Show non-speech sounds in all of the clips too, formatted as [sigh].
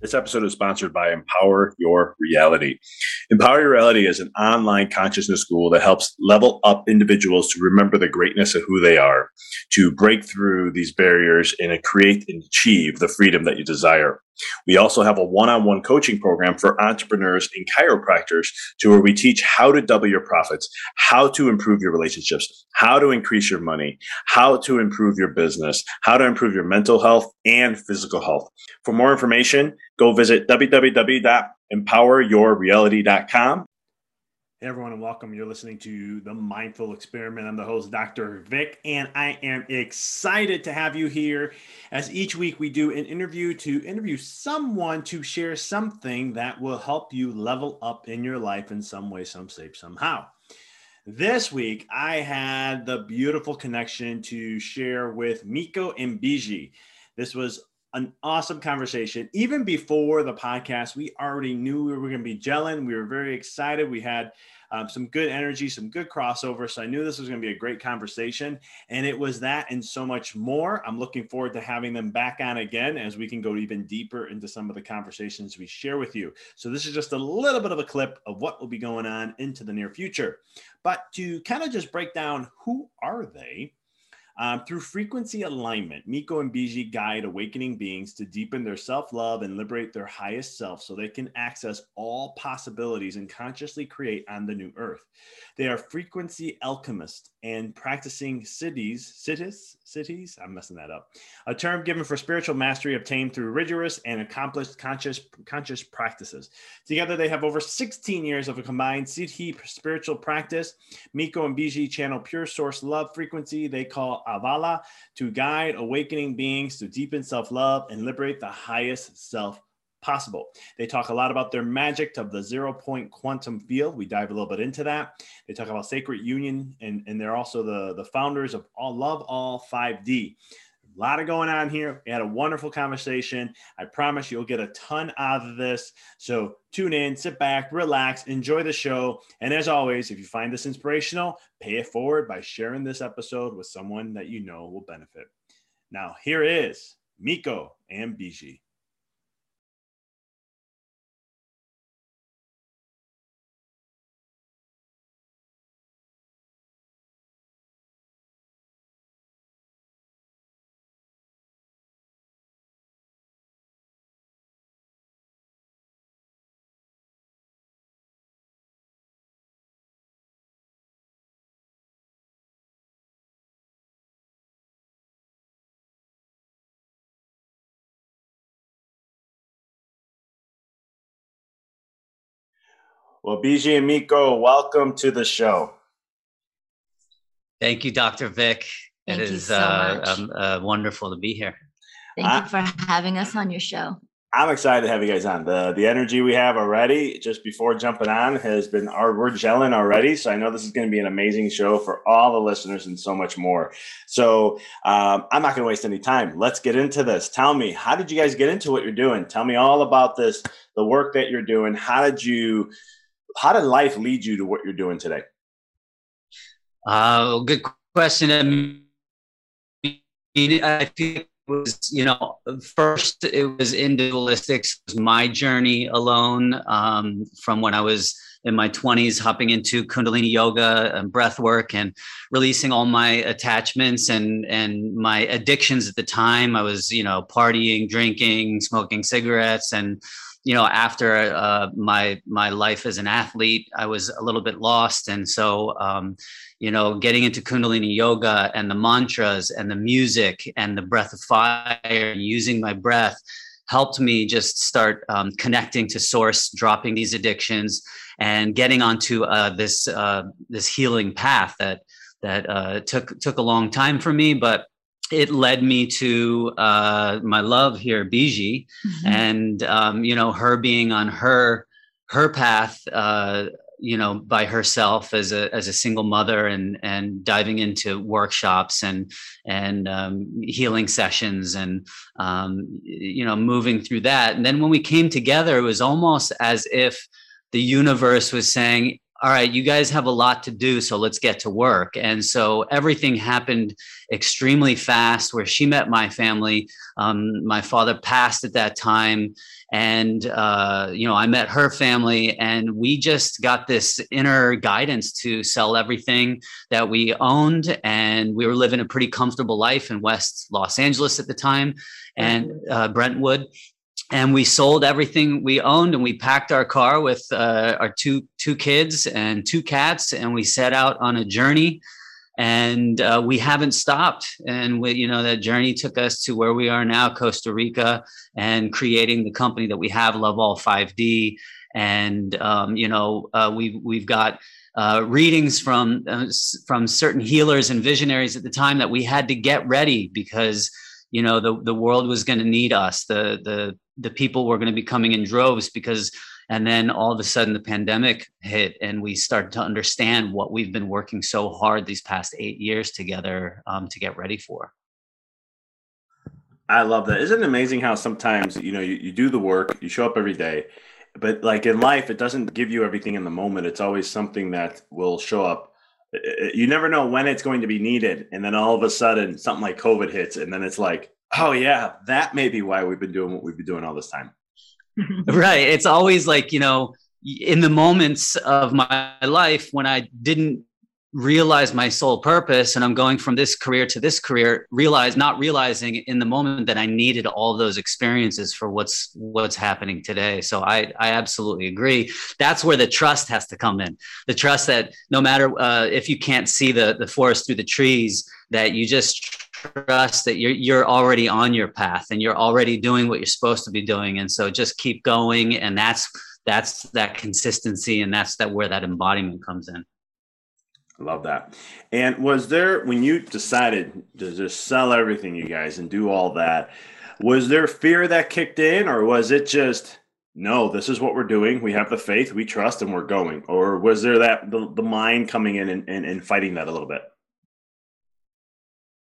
This episode is sponsored by Empower Your Reality. Empower Your Reality is an online consciousness school that helps level up individuals to remember the greatness of who they are, to break through these barriers and create and achieve the freedom that you desire. We also have a one-on-one coaching program for entrepreneurs and chiropractors to where we teach how to double your profits, how to improve your relationships, how to increase your money, how to improve your business, how to improve your mental health and physical health. For more information, go visit www.empoweryourreality.com Hey everyone, and welcome. You're listening to the Mindful Experiment. I'm the host, Dr. Vic, and I am excited to have you here. As each week we do an interview to interview someone to share something that will help you level up in your life in some way, some shape, somehow. This week I had the beautiful connection to share with Mikko and Biji. This was an awesome conversation. Even before the podcast, we already knew we were going to be gelling. We were very excited. We had um, some good energy, some good crossover. So I knew this was going to be a great conversation. And it was that and so much more. I'm looking forward to having them back on again as we can go even deeper into some of the conversations we share with you. So this is just a little bit of a clip of what will be going on into the near future. But to kind of just break down who are they? Um, through frequency alignment, Mikko and Biji guide awakening beings to deepen their self love and liberate their highest self so they can access all possibilities and consciously create on the new earth. They are frequency alchemists and practicing cities, cities, cities. I'm messing that up. A term given for spiritual mastery obtained through rigorous and accomplished conscious conscious practices. Together, they have over 16 years of a combined Siddhi spiritual practice. Mikko and Biji channel pure source love frequency they call Avaala to guide awakening beings to deepen self love and liberate the highest self possible. They talk a lot about their magic of the zero point quantum field. We dive a little bit into that. They talk about sacred union, and, and they're also the, the founders of All LoveAll 5D. A lot of going on here. We had a wonderful conversation. I promise you'll get a ton out of this. So tune in, sit back, relax, enjoy the show. And as always, if you find this inspirational, pay it forward by sharing this episode with someone that you know will benefit. Now, here is Mikko and Biji. Well, Biji and Mikko, welcome to the show. Thank you, Dr. Vic. Thank it you is so uh, much. um, uh, wonderful to be here. Thank I- you for having us on your show. I'm excited to have you guys on. The the energy we have already, just before jumping on, has been our we're gelling already. So I know this is going to be an amazing show for all the listeners and so much more. So um, I'm not going to waste any time. Let's get into this. Tell me, how did you guys get into what you're doing? Tell me all about this, the work that you're doing. How did you, how did life lead you to what you're doing today? Uh, good question. I mean, I think it was, you know, first it was individualistics, was my journey alone um, from when I was in my 20s, hopping into Kundalini yoga and breath work and releasing all my attachments and, and my addictions at the time. I was, you know, partying, drinking, smoking cigarettes and you know after uh, my my life as an athlete i was a little bit lost. And so um, you know getting into kundalini yoga and the mantras and the music and the breath of fire and using my breath helped me just start um, connecting to source dropping these addictions and getting onto uh, this uh, this healing path that that uh, took took a long time for me. But it led me to uh, my love here, Biji, Mm-hmm. and um, you know her being on her her path, uh, you know, by herself as a as a single mother, and and diving into workshops and and um, healing sessions, and um, you know, moving through that. And then when we came together, it was almost as if the universe was saying. All right, you guys have a lot to do, so let's get to work. And so everything happened extremely fast where she met my family. Um, my father passed at that time and uh, you know i met her family and we just got this inner guidance to sell everything that we owned and we were living a pretty comfortable life in west los angeles at the time and uh, brentwood and we sold everything we owned and we packed our car with uh, our two two kids and two cats and we set out on a journey. And uh, we haven't stopped. And we, you know that journey took us to where we are now costa rica and creating the company that we have LoveAll 5D and um, you know uh, we've we've got uh, readings from uh, from certain healers and visionaries at the time that we had to get ready because you know the the world was going to need us. The the the people were going to be coming in droves because and then all of a sudden the pandemic hit and we started to understand what we've been working so hard these past eight years together um, to get ready for I love that. Isn't it amazing how sometimes, you know, you, you do the work, you show up every day, but like in life, it doesn't give you everything in the moment. It's always something that will show up. You never know when it's going to be needed. And then all of a sudden, something like COVID hits. And then it's like, oh, yeah, that may be why we've been doing what we've been doing all this time. [laughs] right. It's always like you know in the moments of my life when i didn't realize my sole purpose and i'm going from this career to this career realize not realizing in the moment that i needed all those experiences for what's what's happening today. So i i absolutely agree. That's where the trust has to come in. The trust that no matter uh, if you can't see the the forest through the trees that you just trust that you're you're already on your path and you're already doing what you're supposed to be doing and so just keep going and that's that's that consistency and that's that where that embodiment comes in I love that. And was there, when you decided to just sell everything, you guys, and do all that, was there fear that kicked in, or was it just, no, this is what we're doing. We have the faith, we trust, and we're going? Or was there that, the, the mind coming in and, and, and fighting that a little bit?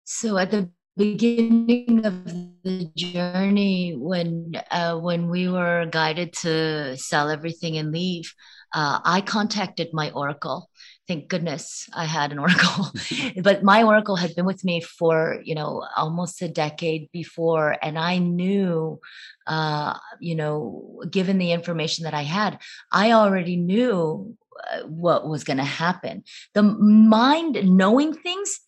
So at the beginning of the journey, when uh, when we were guided to sell everything and leave, uh, I contacted my oracle. Thank goodness I had an [laughs] oracle, [laughs] but my oracle had been with me for you know almost a decade before, and I knew, uh, you know, given the information that I had, I already knew uh, what was going to happen. The mind knowing things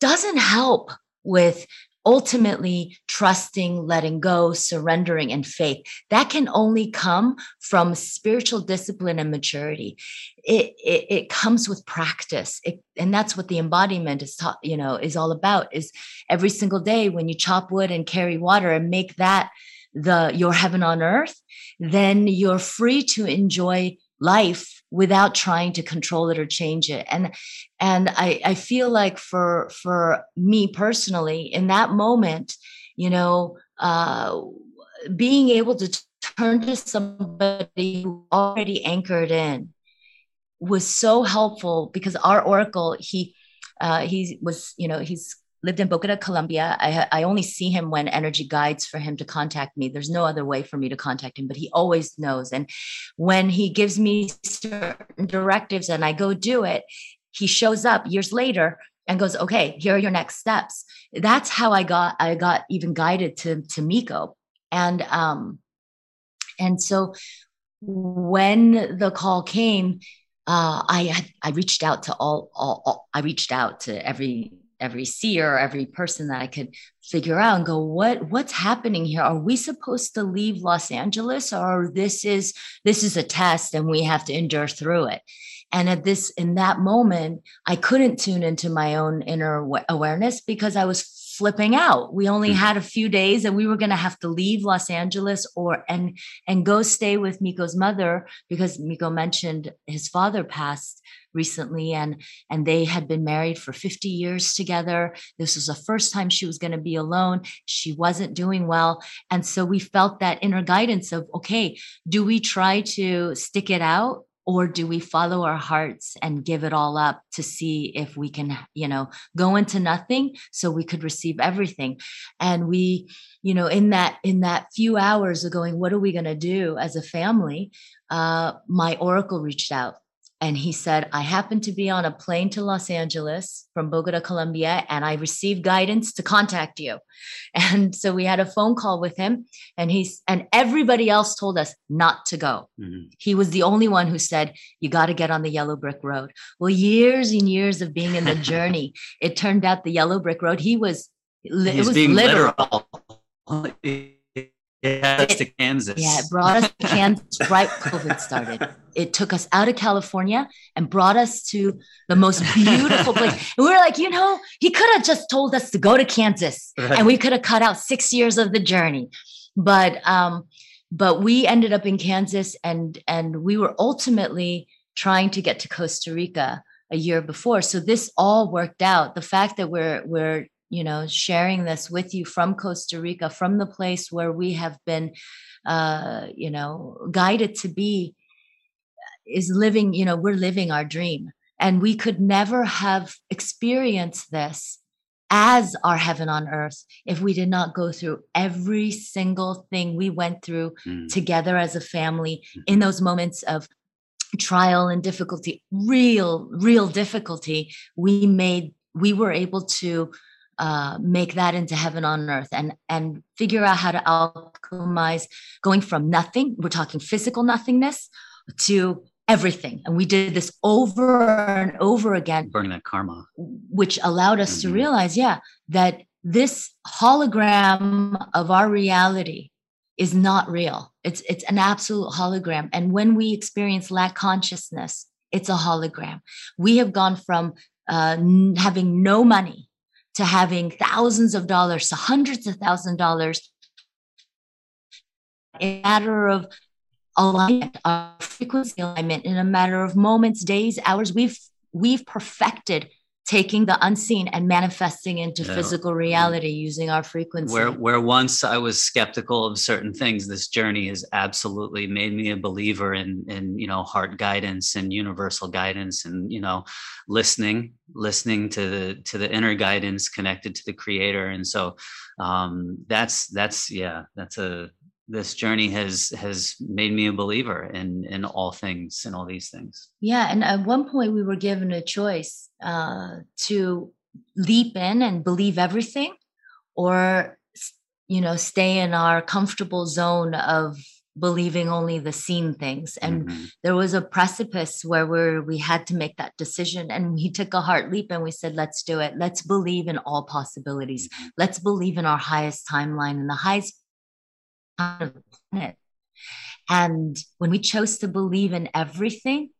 doesn't help with ultimately trusting, letting go, surrendering, and faith. That can only come from spiritual discipline and maturity. It, it, it comes with practice. It, and that's what the embodiment is taught, you know, is all about is every single day when you chop wood and carry water and make that the your heaven on earth, then you're free to enjoy life without trying to control it or change it. And and i i feel like for for me personally in that moment you know uh being able to turn to somebody who already anchored in was so helpful because our oracle he uh he was you know he's lived in Bogota, Colombia. I, I only see him when energy guides for him to contact me. There's no other way for me to contact him, but he always knows. And when he gives me certain directives and I go do it, he shows up years later and goes, okay, here are your next steps. That's how I got, I got even guided to, to Mikko. And, um, and so when the call came, uh, I I reached out to all, all, all, I reached out to every every seer, every person that I could figure out and go, what what's happening here? Are we supposed to leave Los Angeles, or this is this is a test and we have to endure through it? And at this in that moment, I couldn't tune into my own inner awareness because I was flipping out. We only mm-hmm. had a few days and we were going to have to leave Los Angeles or and and go stay with Mikko's mother because Mikko mentioned his father passed recently and and they had been married for 50 years together this was the first time she was going to be alone she wasn't doing well and so we felt that inner guidance of okay do we try to stick it out or do we follow our hearts and give it all up to see if we can you know go into nothing so we could receive everything? And we you know in that in that few hours of going what are we going to do as a family? Uh my oracle reached out and he said, I happened to be on a plane to Los Angeles from Bogota, Colombia, and I received guidance to contact you. [laughs] And so we had a phone call with him, and he's and everybody else told us not to go. Mm-hmm. He was the only one who said, You got to get on the yellow brick road. Well, years and years of being in the [laughs] journey, it turned out the yellow brick road, he was it was literal. literal. [laughs] Yeah, to Kansas. Yeah, it brought us to Kansas [laughs] right COVID started. It took us out of California and brought us to the most beautiful place. [laughs] And we were like, you know, he could have just told us to go to Kansas right. and we could have cut out six years of the journey. But um, but we ended up in Kansas and and we were ultimately trying to get to Costa Rica a year before. So this all worked out. The fact that we're we're you know sharing this with you from costa rica from the place where we have been uh you know guided to be is living you know we're living our dream and we could never have experienced this as our heaven on earth if we did not go through every single thing we went through mm. together as a family mm-hmm. in those moments of trial and difficulty real real difficulty we made we were able to uh, make that into heaven on earth and and figure out how to alchemize going from nothing we're talking physical nothingness to everything. And we did this over and over again burning that karma. which allowed us mm-hmm. to realize yeah that this hologram of our reality is not real. It's it's an absolute hologram. And when we experience lack consciousness it's a hologram. We have gone from uh, having no money to having thousands of dollars hundreds of thousands of dollars in a matter of alignment, of frequency alignment, in a matter of moments, days, hours. We've we've perfected taking the unseen and manifesting into yeah. physical reality using our frequency. Where where once I was skeptical of certain things, this journey has absolutely made me a believer in in you know heart guidance and universal guidance and you know listening listening to the to the inner guidance connected to the creator and so um that's that's yeah that's a this journey has has made me a believer in in all things and all these things yeah and at one point we were given a choice uh to leap in and believe everything or you know stay in our comfortable zone of believing only the seen things and mm-hmm. there was a precipice where we we had to make that decision and we took a heart leap and we said let's do it let's believe in all possibilities mm-hmm. let's believe in our highest timeline and the highest planet. And when we chose to believe in everything,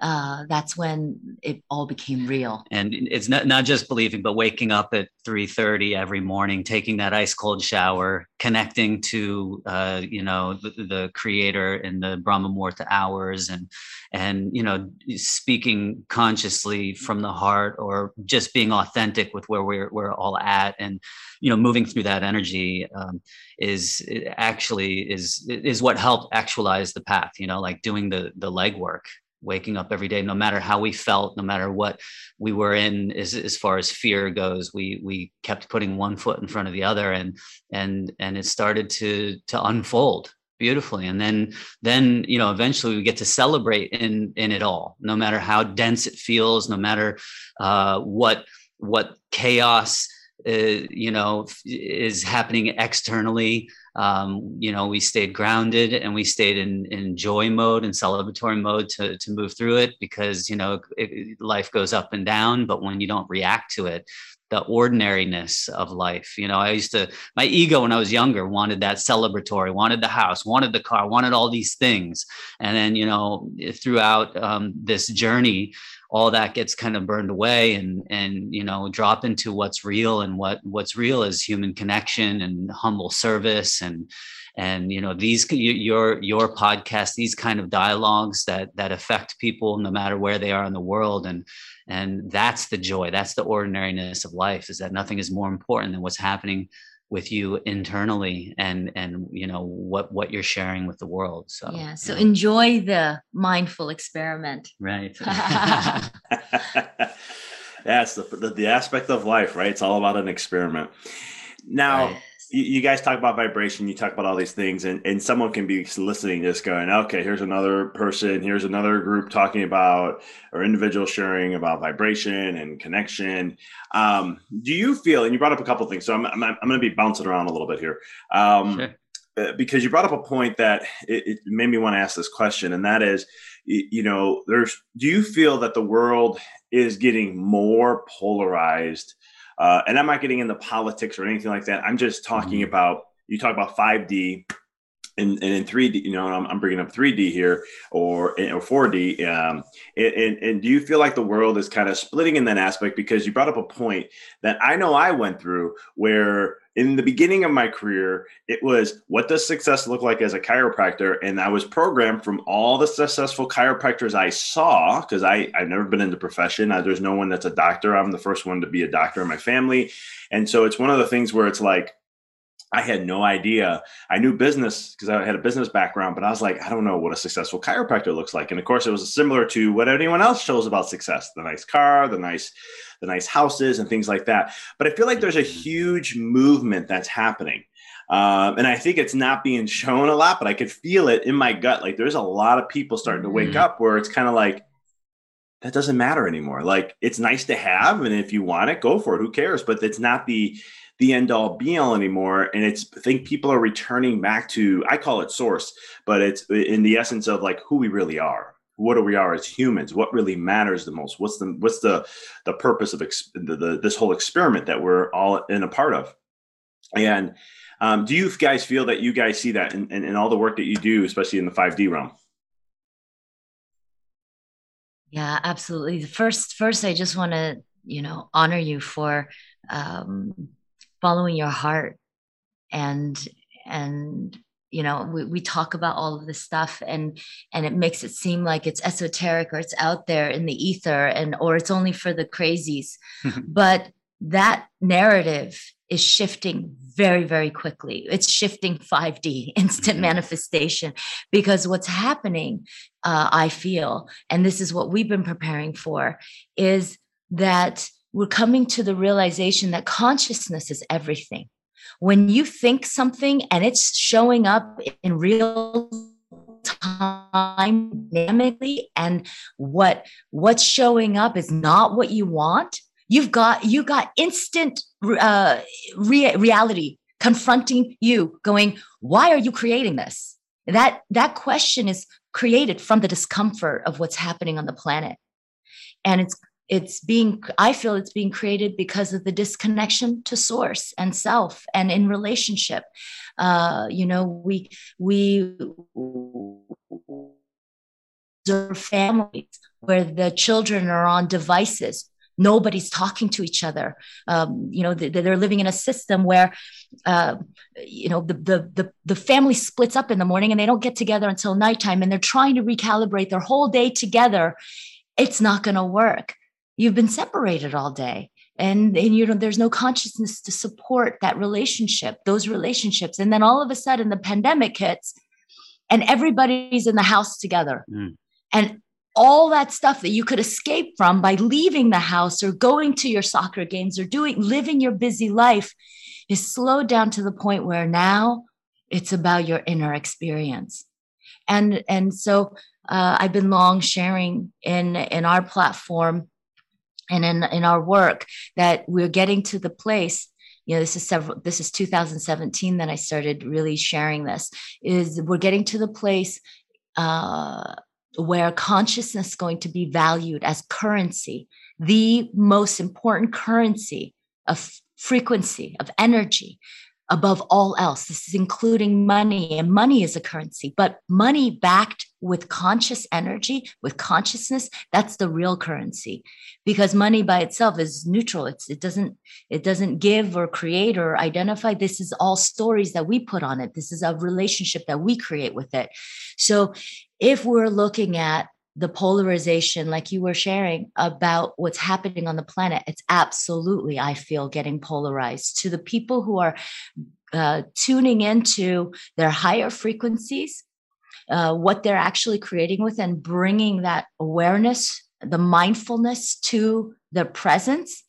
uh, that's when it all became real. And it's not, not just believing, but waking up at 3.30 every morning, taking that ice cold shower, connecting to, uh, you know, the, the, creator in the Brahma Muhurta hours and, and, you know, speaking consciously from the heart or just being authentic with where we're, we're all at and, you know, moving through that energy um, is actually is, is what helped actualize the path, you know, like doing the, the legwork waking up every day no matter how we felt no matter what we were in as, as far as fear goes we we kept putting one foot in front of the other and and and it started to to unfold beautifully. And then then you know eventually we get to celebrate in in it all no matter how dense it feels no matter uh, what what chaos uh, you know is happening externally um, you know, we stayed grounded and we stayed in, in joy mode and celebratory mode to, to move through it because, you know, it, life goes up and down, but when you don't react to it, the ordinariness of life. You know, I used to, my ego when I was younger wanted that celebratory, wanted the house, wanted the car, wanted all these things. And then, you know, throughout um, this journey, all that gets kind of burned away and and you know drop into what's real and what what's real is human connection and humble service and and you know these your your podcast these kind of dialogues that that affect people no matter where they are in the world and and that's the joy that's the ordinariness of life is that nothing is more important than what's happening with you internally and and you know what what you're sharing with the world so yeah so enjoy the mindful experiment. Right. [laughs] [laughs] Yes the, the, the aspect of life right? It's all about an experiment. Now right you, guys talk about vibration, you talk about all these things, and, and someone can be listening, just going, okay, here's another person, here's another group talking about, or individual sharing about vibration and connection. Um, do you feel, and you brought up a couple things, so I'm, I'm, I'm going to be bouncing around a little bit here. Um, sure. Uh, because you brought up a point that it, it made me want to ask this question, and that is, you know, there's, do you feel that the world is getting more polarized uh, and I'm not getting into politics or anything like that. I'm just talking mm-hmm. about you talk about 5D and, and in 3D, you know, I'm, I'm, bringing up 3D here or or 4D. Um, and, and do you feel like the world is kind of splitting in that aspect? Because you brought up a point that I know I went through where in the beginning of my career, it was what does success look like as a chiropractor? And I was programmed from all the successful chiropractors I saw because I've never been in the profession. I, there's no one that's a doctor. I'm the first one to be a doctor in my family, and so it's one of the things where it's like I had no idea. I knew business because I had a business background, but I was like, I don't know what a successful chiropractor looks like. And of course, it was similar to what anyone else shows about success: the nice car, the nice, the nice houses, and things like that. But I feel like there's a mm-hmm. huge movement that's happening. Um, and I think it's not being shown a lot, but I could feel it in my gut. Like there's a lot of people starting to wake mm-hmm. up where it's kind of like, that doesn't matter anymore. Like it's nice to have, and if you want it, go for it. Who cares? But it's not the the end all be all anymore. And it's, I think people are returning back to, I call it source, but it's in the essence of like who we really are. What are we are as humans? What really matters the most? What's the what's the the purpose of ex- the, the, this whole experiment that we're all in a part of? And um, do you guys feel that you guys see that in, in, in all the work that you do, especially in the 5D realm? Yeah, absolutely. First, first, I just want to, you know, honor you for um, following your heart and and you know we, we talk about all of this stuff and and it makes it seem like it's esoteric or it's out there in the ether and or it's only for the crazies [laughs] but that narrative is shifting very very quickly it's shifting 5d [laughs] instant mm-hmm. manifestation because what's happening uh, i feel and this is what we've been preparing for is that we're coming to the realization that consciousness is everything. When you think something and it's showing up in real time dynamically and what what's showing up is not what you want you've got you got instant uh, re- reality confronting you going why are you creating this? That that question is created from the discomfort of what's happening on the planet. And it's it's being i feel it's being created because of the disconnection to source and self and in relationship. Uh you know we we observe families where the children are on devices. Nobody's talking to each other. Um, you know they're living in a system where uh, you know the, the, the the family splits up in the morning and they don't get together until nighttime and they're trying to recalibrate their whole day together. It's not going to work you've been separated all day. And, and you know there's no consciousness to support that relationship those relationships. And then all of a sudden the pandemic hits and everybody's in the house together. Mm. and all that stuff that you could escape from by leaving the house or going to your soccer games or doing living your busy life is slowed down to the point where now it's about your inner experience. And and so uh, i've been long sharing in in our platform and in in our work that we're getting to the place you know this is several this is 2017 that i started really sharing this is we're getting to the place uh, where consciousness is going to be valued as currency, the most important currency of frequency, of energy above all else. This is including money, and money is a currency, but money backed with conscious energy, with consciousness, that's the real currency. Because money by itself is neutral. It's, it doesn't it doesn't give or create or identify. This is all stories that we put on it. This is a relationship that we create with it. So if we're looking at the polarization, like you were sharing about what's happening on the planet, it's absolutely, I feel, getting polarized. To the people who are uh, tuning into their higher frequencies, uh, what they're actually creating with, and bringing that awareness, the mindfulness to their presence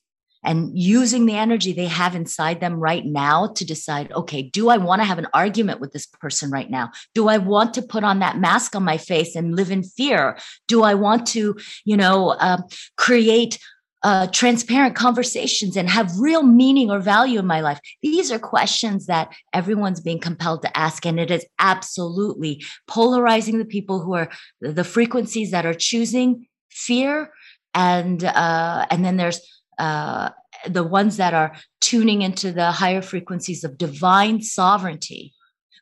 and using the energy they have inside them right now to decide okay do i want to have an argument with this person right now do i want to put on that mask on my face and live in fear do i want to you know uh, create uh, transparent conversations and have real meaning or value in my life? These are questions that everyone's being compelled to ask. And it is absolutely polarizing the people who are the frequencies that are choosing fear. And, uh, and then there's uh, the ones that are tuning into the higher frequencies of divine sovereignty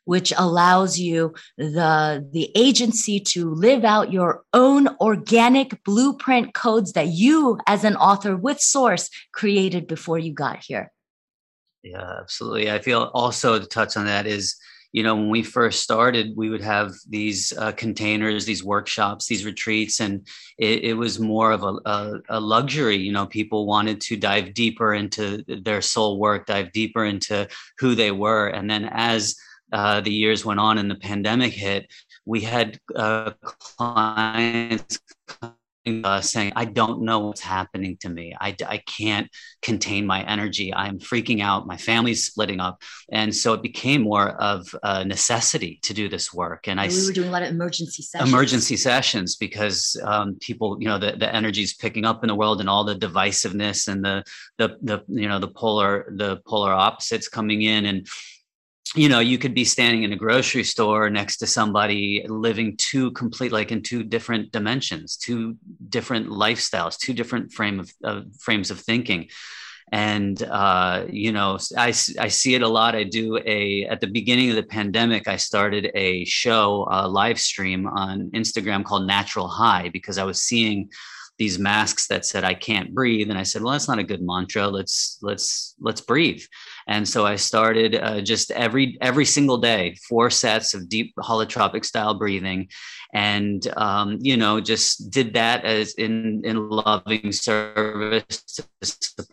which allows you the the agency to live out your own organic blueprint codes that you as an author with source created before you got here. Yeah absolutely. I feel also to touch on that is you know when we first started we would have these uh, containers these workshops these retreats and it, it was more of a, a, a, luxury you know people wanted to dive deeper into their soul work dive deeper into who they were and then as uh, the years went on and the pandemic hit we had uh, clients uh, saying, I don't know what's happening to me. I, I can't contain my energy. I'm freaking out. My family's splitting up. And so it became more of a necessity to do this work. And, and I, we were doing a lot of emergency sessions. Emergency sessions because um, people, you know, the, the energy is picking up in the world and all the divisiveness and the, the, the, you know, the polar, the polar opposites coming in. And, you know you could be standing in a grocery store next to somebody living two complete like in two different dimensions two different lifestyles two different frame of frames of thinking. And uh, you know I, I see it a lot. I do a at the beginning of the pandemic i started a show a live stream on instagram called natural high because i was seeing these masks that said i can't breathe. And i said well that's not a good mantra. Let's let's let's breathe. And so I started uh, just every every single day, four sets of deep holotropic style breathing, and um, you know just did that as in in loving service to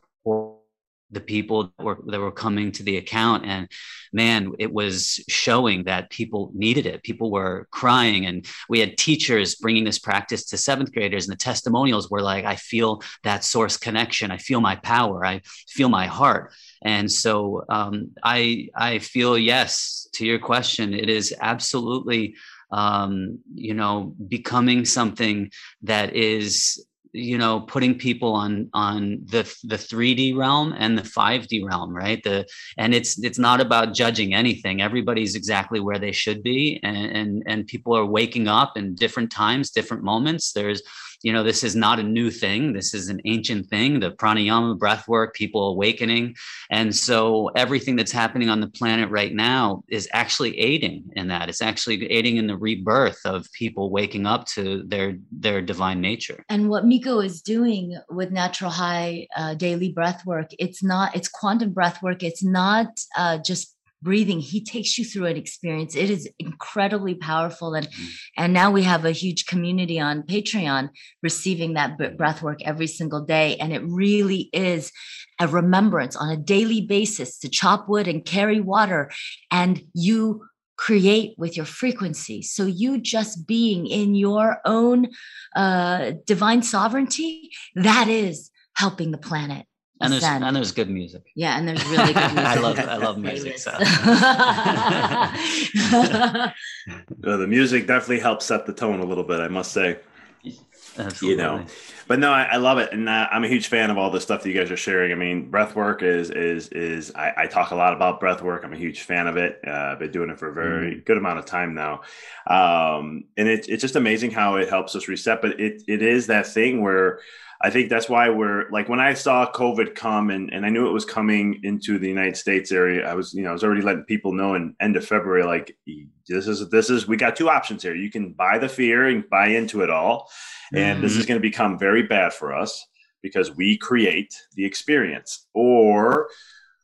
the people that were that were coming to the account. And man it was showing that people needed it. People were crying. And we had teachers bringing this practice to seventh graders and the testimonials were like i feel that source connection. I feel my power. I feel my heart. And so um, I I feel yes to your question. It is absolutely um, you know becoming something that is you know putting people on on the the 3d realm and the 5d realm right? The and it's it's not about judging anything. Everybody's exactly where they should be and and, and people are waking up in different times different moments. There's you know, this is not a new thing. This is an ancient thing, the pranayama breath work, people awakening. And so everything that's happening on the planet right now is actually aiding in that. It's actually aiding in the rebirth of people waking up to their their divine nature. And what Mikko is doing with natural high uh, daily breath work, it's not, it's quantum breath work. It's not uh, just breathing he takes you through an experience. It is incredibly powerful. And mm. and now we have a huge community on patreon receiving that breath work every single day. And it really is a remembrance on a daily basis to chop wood and carry water. And you create with your frequency. So you just being in your own uh, divine sovereignty that is helping the planet and there's and there's good music. Yeah, and there's really good [laughs] music. I love I love music. So. [laughs] [laughs] well, the music definitely helps set the tone a little bit, I must say. Absolutely. You know, but no, I, I love it, and uh, I'm a huge fan of all the stuff that you guys are sharing. I mean, breath work is is is I, I talk a lot about breath work. I'm a huge fan of it. Uh, I've been doing it for a very mm. good amount of time now, um, and it's it's just amazing how it helps us reset. But it it is that thing where I think that's why we're like when I saw COVID come and, and I knew it was coming into the United States area, I was, you know, I was already letting people know in end of February, like this is this is we got two options here. You can buy the fear and buy into it all. And mm-hmm. this is mm-hmm. going to become very bad for us because we create the experience. Or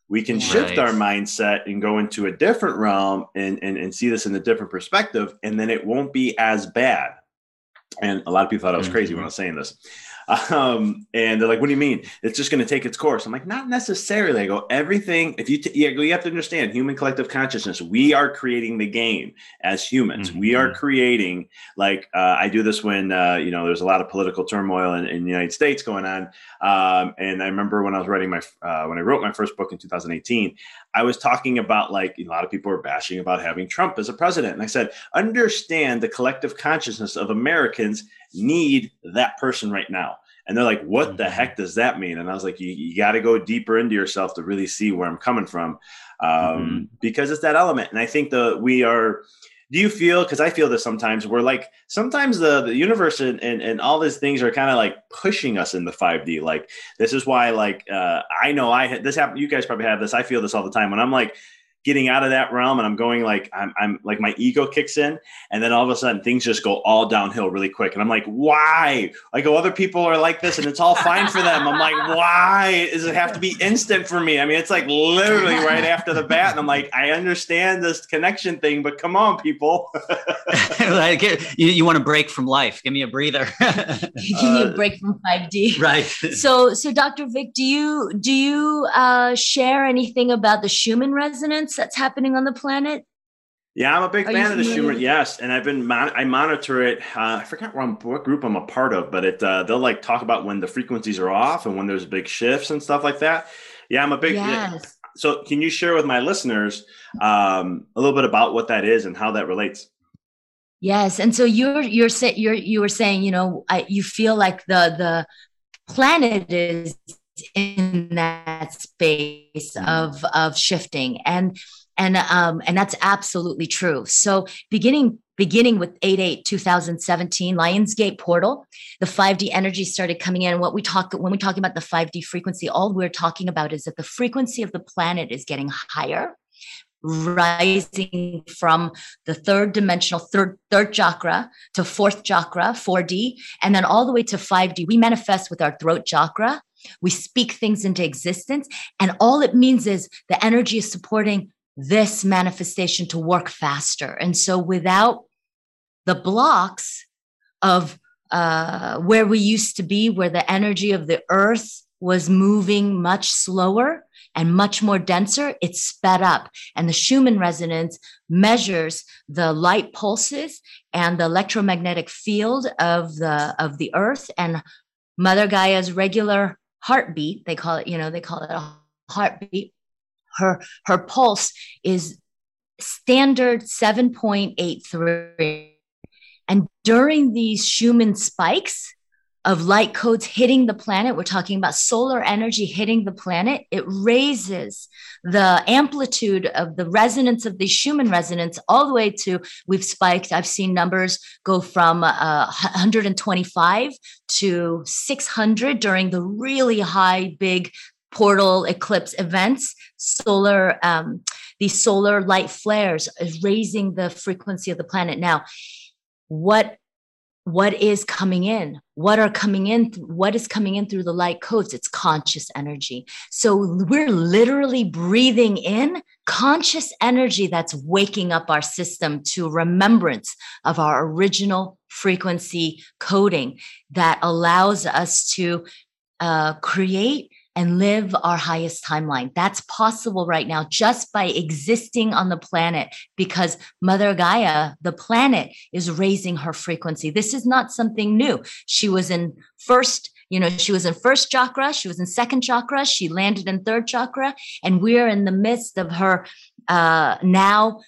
we can shift right. our mindset and go into a different realm and, and, and see this in a different perspective, and then it won't be as bad. And a lot of people thought I was crazy mm-hmm. when I was saying this. Um, and they're like, "What do you mean? It's just going to take its course?" I'm like, "Not necessarily." I go, "Everything. If you t- yeah, you have to understand human collective consciousness. We are creating the game as humans. Mm-hmm. We are creating. Like uh, I do this when uh, you know there's a lot of political turmoil in, in the United States going on. Um, and I remember when I was writing my uh, when I wrote my first book in 2018, I was talking about like a lot of people were bashing about having Trump as a president, and I said, understand the collective consciousness of Americans need that person right now. And they're like, what mm-hmm. the heck does that mean? And I was like, you, you got to go deeper into yourself to really see where I'm coming from. Um, mm-hmm. Because it's that element. And I think the we are, do you feel, because I feel this sometimes, we're like, sometimes the, the universe and, and, and all these things are kind of like pushing us in the 5D. Like, this is why, like, uh, I know I this happened, You guys probably have this. I feel this all the time when I'm like, getting out of that realm and I'm going like I'm, I'm like my ego kicks in and then all of a sudden things just go all downhill really quick. And I'm like why? Like oh, other people are like this and it's all fine for them. I'm like [laughs] why does it have to be instant for me? I mean it's like literally right after the bat and I'm like I understand this connection thing but come on people. [laughs] Like you, you want to break from life. Give me a breather. [laughs] Give me a break from 5D right. So so Dr. Vic do you do you uh, share anything about the Schumann resonance that's happening on the planet? Yeah, I'm a big Are fan of the Schumann. Yes, and I've been mon- I monitor it. Uh, I forgot what, what group I'm a part of, but it uh, they'll like talk about when the frequencies are off and when there's big shifts and stuff like that. Yeah, I'm a big. Yes. So, can you share with my listeners um, a little bit about what that is and how that relates? Yes, and so you're you're you're you were saying you know I, you feel like the the planet is in that space mm-hmm. of of shifting. And and um and that's absolutely true. So beginning beginning with 8 2017 lionsgate portal the 5d energy started coming in. What we talk when we talk about the 5d frequency all we're talking about is that the frequency of the planet is getting higher rising from the third dimensional third third chakra to fourth chakra 4d and then all the way to 5d we manifest with our throat chakra we speak things into existence. And all it means is the energy is supporting this manifestation to work faster. And so without the blocks of uh, where we used to be, where the energy of the earth was moving much slower and much more denser, it's sped up. And the Schumann resonance measures the light pulses and the electromagnetic field of the of the earth and Mother Gaia's regular heartbeat they call it you know they call it a heartbeat. Her her pulse is standard 7.83 and during these schumann spikes of light codes hitting the planet, we're talking about solar energy hitting the planet, it raises the amplitude of the resonance of the Schumann resonance all the way to, we've spiked, I've seen numbers go from uh, 125 to 600 during the really high, big portal eclipse events. Solar, um, these solar light flares is raising the frequency of the planet. Now, what what is coming in? What are coming in what is coming in through the light codes? It's conscious energy. So we're literally breathing in conscious energy that's waking up our system to remembrance of our original frequency coding that allows us to uh, create and live our highest timeline. That's possible right now just by existing on the planet because Mother Gaia, the planet, is raising her frequency. This is not something new. She was in first you know she was in first chakra she was in second chakra she landed in third chakra and we're in the midst of her uh, now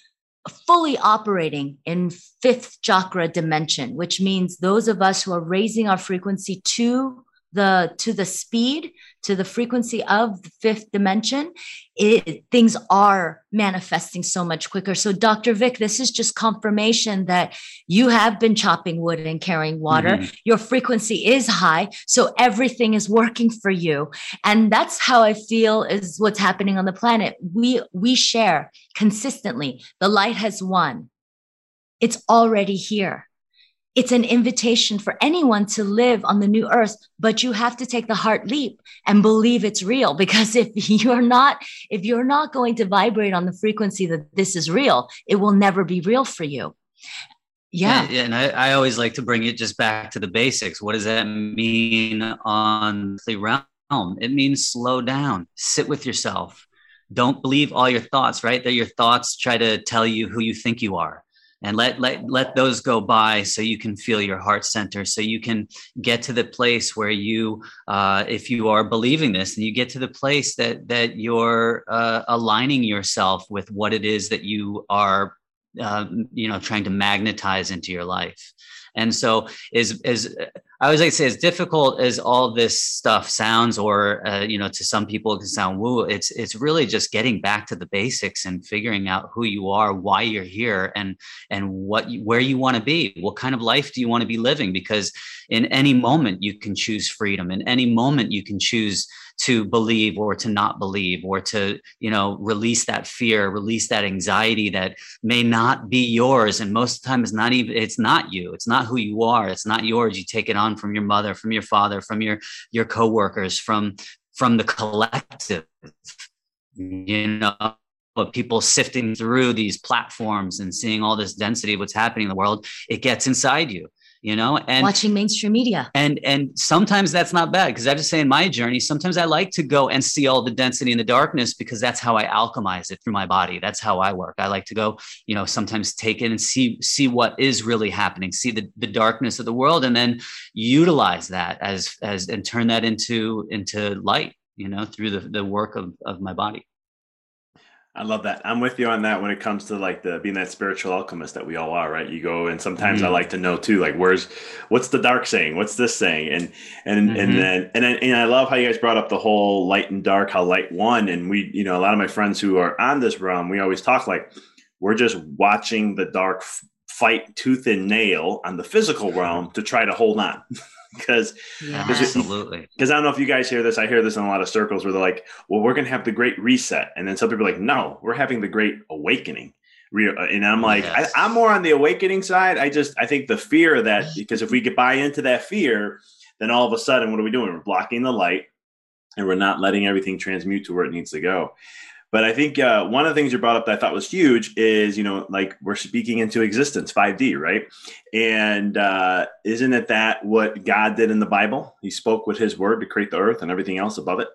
fully operating in fifth chakra dimension which means those of us who are raising our frequency to the to the speed to the frequency of the fifth dimension it, things are manifesting so much quicker. So dr vic this is just confirmation that you have been chopping wood and carrying water. Mm-hmm. your frequency is high so everything is working for you. And that's how i feel is what's happening on the planet. We we share consistently. The light has won. It's already here it's an invitation for anyone to live on the new earth, but you have to take the heart leap and believe it's real. Because if [laughs] you're not, if you're not going to vibrate on the frequency that this is real, it will never be real for you. Yeah. yeah and I, I always like to bring it just back to the basics. What does that mean on the realm? It means slow down, sit with yourself. Don't believe all your thoughts, right? That your thoughts try to tell you who you think you are and let let let those go by so you can feel your heart center so you can get to the place where you uh, if you are believing this and you get to the place that that you're uh, aligning yourself with what it is that you are uh, you know trying to magnetize into your life and so, is is I always like to say, as difficult as all this stuff sounds, or uh, you know, to some people it can sound woo. It's it's really just getting back to the basics and figuring out who you are, why you're here, and and what where you want to be. What kind of life do you want to be living? Because in any moment you can choose freedom. In any moment you can choose to believe or to not believe or to you know release that fear release that anxiety that may not be yours. And most of the time it's not even it's not you. It's not who you are. It's not yours. You take it on from your mother from your father from your your coworkers from from the collective you know but people sifting through these platforms and seeing all this density of what's happening in the world. It gets inside you you know and watching mainstream media. and and sometimes that's not bad because i have to say in my journey sometimes i like to go and see all the density in the darkness because that's how i alchemize it through my body. That's how i work. I like to go you know sometimes take it and see see what is really happening see the, the darkness of the world and then utilize that as as and turn that into into light you know through the, the work of, of my body I love that. I'm with you on that when it comes to like the being that spiritual alchemist that we all are, right? You go and sometimes mm-hmm. I like to know too, like where's what's the dark saying? What's this saying? And and mm-hmm. and then and then and I love how you guys brought up the whole light and dark, how light won. And we, you know, a lot of my friends who are on this realm, we always talk like we're just watching the dark fight tooth and nail on the physical realm to try to hold on. [laughs] because yeah. absolutely because I don't know if you guys hear this. I hear this in a lot of circles where they're like, "Well, we're going to have the great reset," and then some people are like, "No, we're having the great awakening." Uh, and I'm like, yes. I, I'm more on the awakening side. I just I think the fear that because if we could buy into that fear, then all of a sudden, what are we doing? We're blocking the light, and we're not letting everything transmute to where it needs to go. But I think uh, one of the things you brought up that I thought was huge is, you know, like we're speaking into existence, 5D, right? And uh, isn't it that what God did in the Bible? He spoke with His word to create the earth and everything else above it.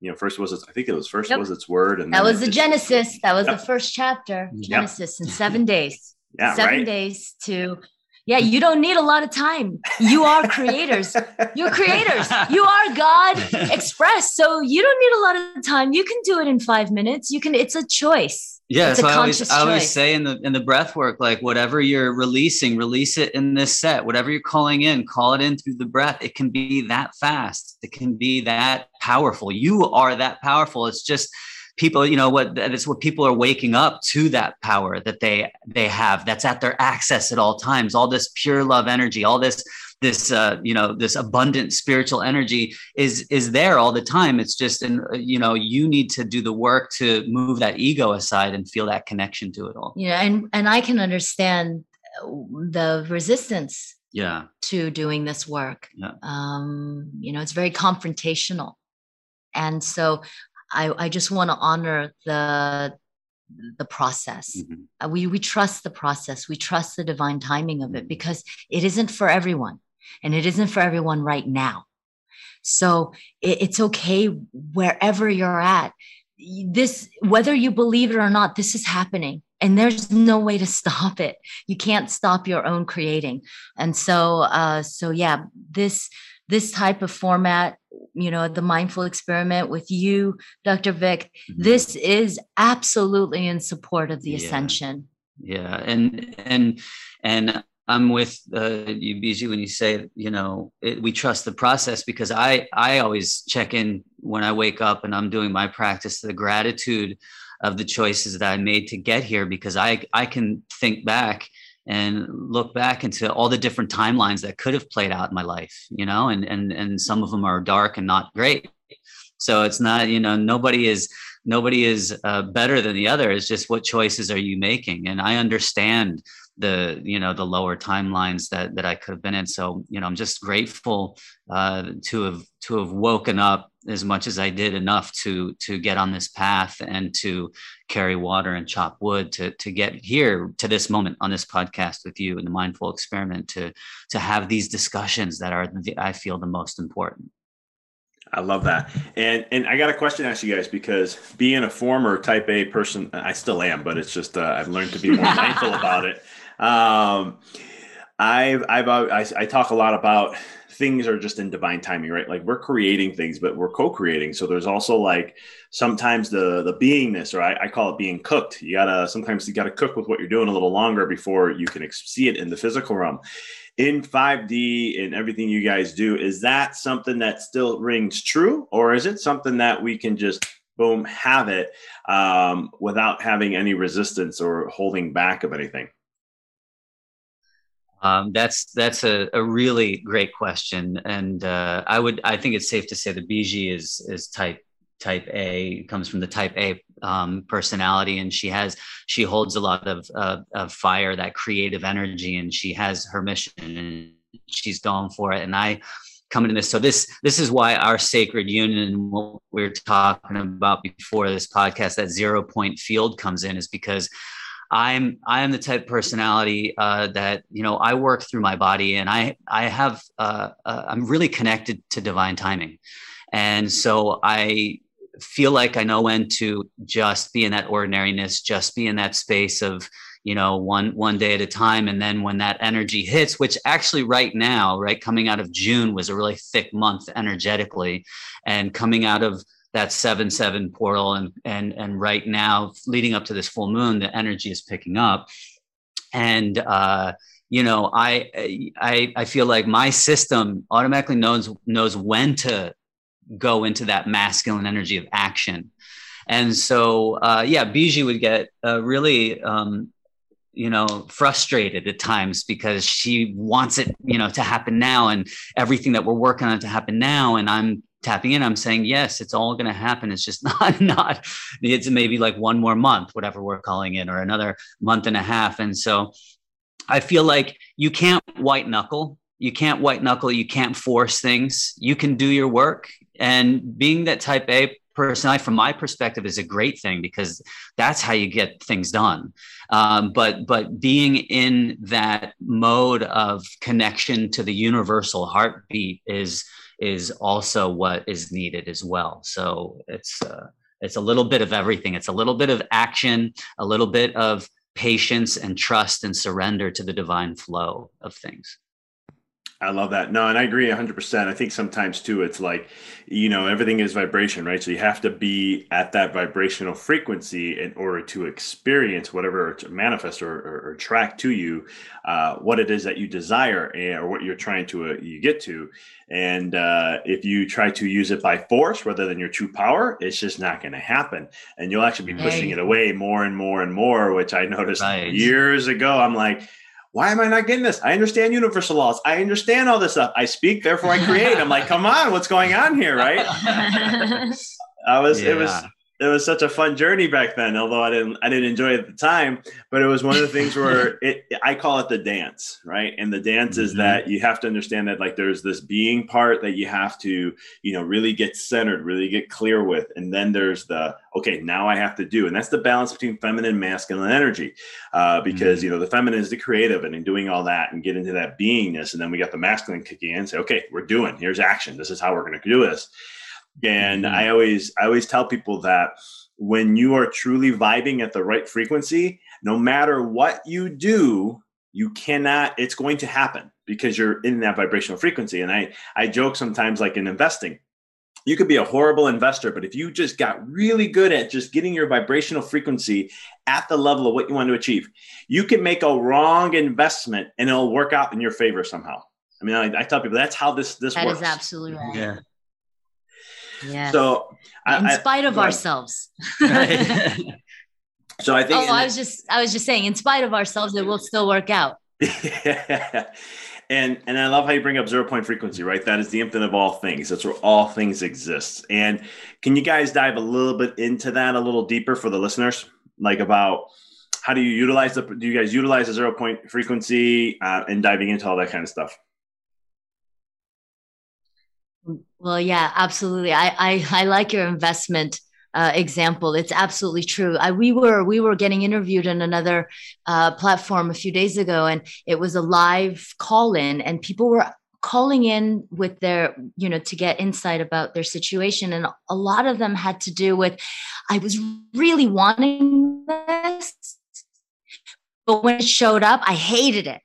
You know, first was its, I think it was first yep. was its word, and that was the Genesis. That was yep. the first chapter, Genesis, yep. in seven days. Yeah, seven right? days to yeah, you don't need a lot of time. You are creators. You're creators. You are God express. So you don't need a lot of time. You can do it in five minutes. You can, it's a choice. Yeah, so I always I always say in the in the breath work, like whatever you're releasing, release it in this set. Whatever you're calling in, call it in through the breath. It can be that fast. It can be that powerful. You are that powerful. It's just people you know what it's what people are waking up to that power that they they have that's at their access at all times. All this pure love energy all this this uh, you know this abundant spiritual energy is is there all the time. It's just and you know you need to do the work to move that ego aside and feel that connection to it all. Yeah and and i can understand the resistance yeah. to doing this work. Yeah. um you know it's very confrontational. And so I, I just want to honor the the process. Mm-hmm. Uh, we we trust the process. We trust the divine timing of it mm-hmm. because it isn't for everyone, and it isn't for everyone right now. So it, it's okay wherever you're at. This whether you believe it or not, this is happening. And there's no way to stop it. You can't stop your own creating. And so, uh, so yeah, this this type of format you know the mindful experiment with you dr vic mm-hmm. this is absolutely in support of the yeah. ascension yeah and and and i'm with uh, you Biji when you say you know it, we trust the process because i i always check in when i wake up and i'm doing my practice the gratitude of the choices that i made to get here because i i can think back and look back into all the different timelines that could have played out in my life you know and and and some of them are dark and not great. So it's not you know nobody is nobody is uh, better than the other. It's just what choices are you making? And i understand the you know the lower timelines that that i could have been in so you know i'm just grateful uh, to have to have woken up as much as I did enough to to get on this path and to carry water and chop wood to to get here to this moment on this podcast with you in the mindful experiment to to have these discussions that are the, I feel the most important. I love that. And and I got a question to ask you guys because being a former type A person, I still am, but it's just uh, I've learned to be more [laughs] mindful about it. Um, I've I've I, I talk a lot about things are just in divine timing, right? Like we're creating things, but we're co-creating. So there's also like sometimes the the beingness, or I, I call it being cooked. You gotta sometimes you gotta cook with what you're doing a little longer before you can see it in the physical realm. In 5D and everything you guys do, is that something that still rings true, or is it something that we can just boom have it um, without having any resistance or holding back of anything? Um, that's that's a, a, really great question, and uh, I would I think it's safe to say that Biji is is type type A comes from the type A um, personality, and she has she holds a lot of, of fire, that creative energy, and she has her mission, and she's going for it. And I come into this, so this this is why our sacred union, what we are talking about before this podcast, that zero point field comes in, is because I'm I am the type personality uh, that you know I work through my body and I I have uh, uh, I'm really connected to divine timing, and so I feel like I know when to just be in that ordinariness, just be in that space of you know one one day at a time, and then when that energy hits, which actually right now, right coming out of June was a really thick month energetically, and coming out of that seven seven portal. And and and right now leading up to this full moon the energy is picking up. And uh you know i i i feel like my system automatically knows knows when to go into that masculine energy of action. And so uh yeah biji would get uh, really um you know frustrated at times because she wants it you know to happen now and everything that we're working on to happen now. And i'm tapping in i'm saying yes it's all going to happen. It's just [laughs] not not it's maybe like one more month whatever we're calling it or another month and a half. And so i feel like you can't white knuckle you can't white knuckle you can't force things. You can do your work. And being that type a personality from my perspective is a great thing because that's how you get things done. Um, but but being in that mode of connection to the universal heartbeat is is also what is needed as well. So it's uh, it's a little bit of everything. It's a little bit of action, a little bit of patience and trust and surrender to the divine flow of things. I love that. No, and I agree 100%. I think sometimes too, it's like, you know, everything is vibration, right? So you have to be at that vibrational frequency in order to experience whatever to manifest or, or, or track to you uh, what it is that you desire and, or what you're trying to uh, you get to. And uh, if you try to use it by force rather than your true power, it's just not going to happen. And you'll actually be pushing it away more and more and more, which I noticed right. years ago. I'm like, why am I not getting this? I understand universal laws. I understand all this stuff. I speak, therefore I create. I'm like, come on, what's going on here, right? [laughs] I was, yeah. it was, it was such a fun journey back then although i didn't i didn't enjoy it at the time but it was one of the things where [laughs] it i call it the dance right and the dance mm-hmm. is that you have to understand that like there's this being part that you have to you know really get centered really get clear with and then there's the okay now i have to do and that's the balance between feminine and masculine energy uh, because mm-hmm. you know the feminine is the creative and in doing all that and get into that beingness and then we got the masculine kicking in and say okay we're doing here's action this is how we're going to do this and mm-hmm. I always I always tell people that when you are truly vibing at the right frequency, no matter what you do, you cannot it's going to happen because you're in that vibrational frequency. And I I joke sometimes like in investing. You could be a horrible investor, but if you just got really good at just getting your vibrational frequency at the level of what you want to achieve, you can make a wrong investment and it'll work out in your favor somehow. I mean, I, I tell people that's how this this that works. That is absolutely right. Yeah. Yeah. So, in I, spite of ourselves. [laughs] so I think. Oh, I was just I was just saying, in spite of ourselves, it will still work out. [laughs] and and I love how you bring up zero point frequency, right? That is the infinite of all things. That's where all things exist. And can you guys dive a little bit into that a little deeper for the listeners, like about how do you utilize the do you guys utilize the zero point frequency uh, and diving into all that kind of stuff? Well, yeah, absolutely. I I, I like your investment uh, example. It's absolutely true. I, we were we were getting interviewed in another uh, platform a few days ago, and it was a live call in, and people were calling in with their you know to get insight about their situation and a lot of them had to do with i was really wanting this but when it showed up i hated it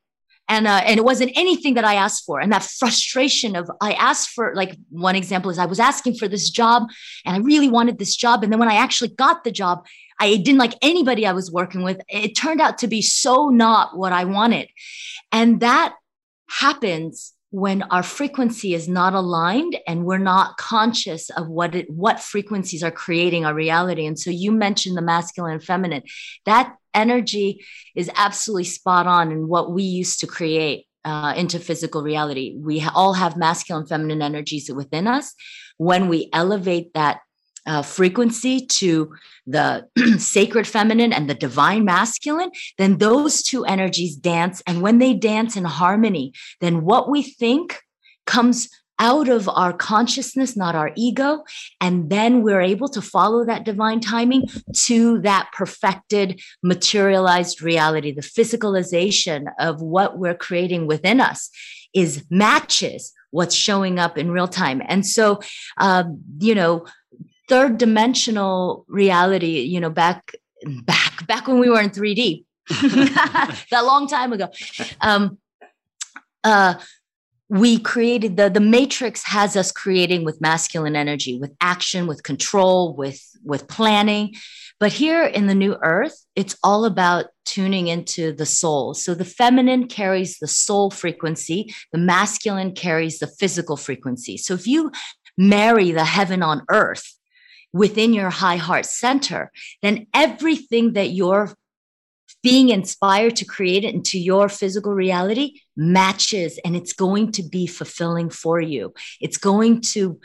and uh, and it wasn't anything that I asked for. And that frustration of I asked for like one example is I was asking for this job and I really wanted this job, and then when I actually got the job, I didn't like anybody I was working with. It turned out to be so not what I wanted, and that happens when our frequency is not aligned and we're not conscious of what it, what frequencies are creating our reality. And so you mentioned the masculine and feminine. That energy is absolutely spot on in what we used to create uh, into physical reality. We all have masculine feminine energies within us. When we elevate that uh, frequency to the [clears throat] sacred feminine and the divine masculine, then those two energies dance. And when they dance in harmony, then what we think comes out of our consciousness, not our ego. And then we're able to follow that divine timing to that perfected, materialized reality. The physicalization of what we're creating within us is matches what's showing up in real time. And so, um, you know, third dimensional reality, you know, back back back when we were in 3D, [laughs] that long time ago. Um, uh, we created the the matrix has us creating with masculine energy with action with control with with planning. But here in the new earth it's all about tuning into the soul. So the feminine carries the soul frequency the masculine carries the physical frequency. So if you marry the heaven on earth within your high heart center, then everything that you're being inspired to create it into your physical reality matches and it's going to be fulfilling for you. It's going to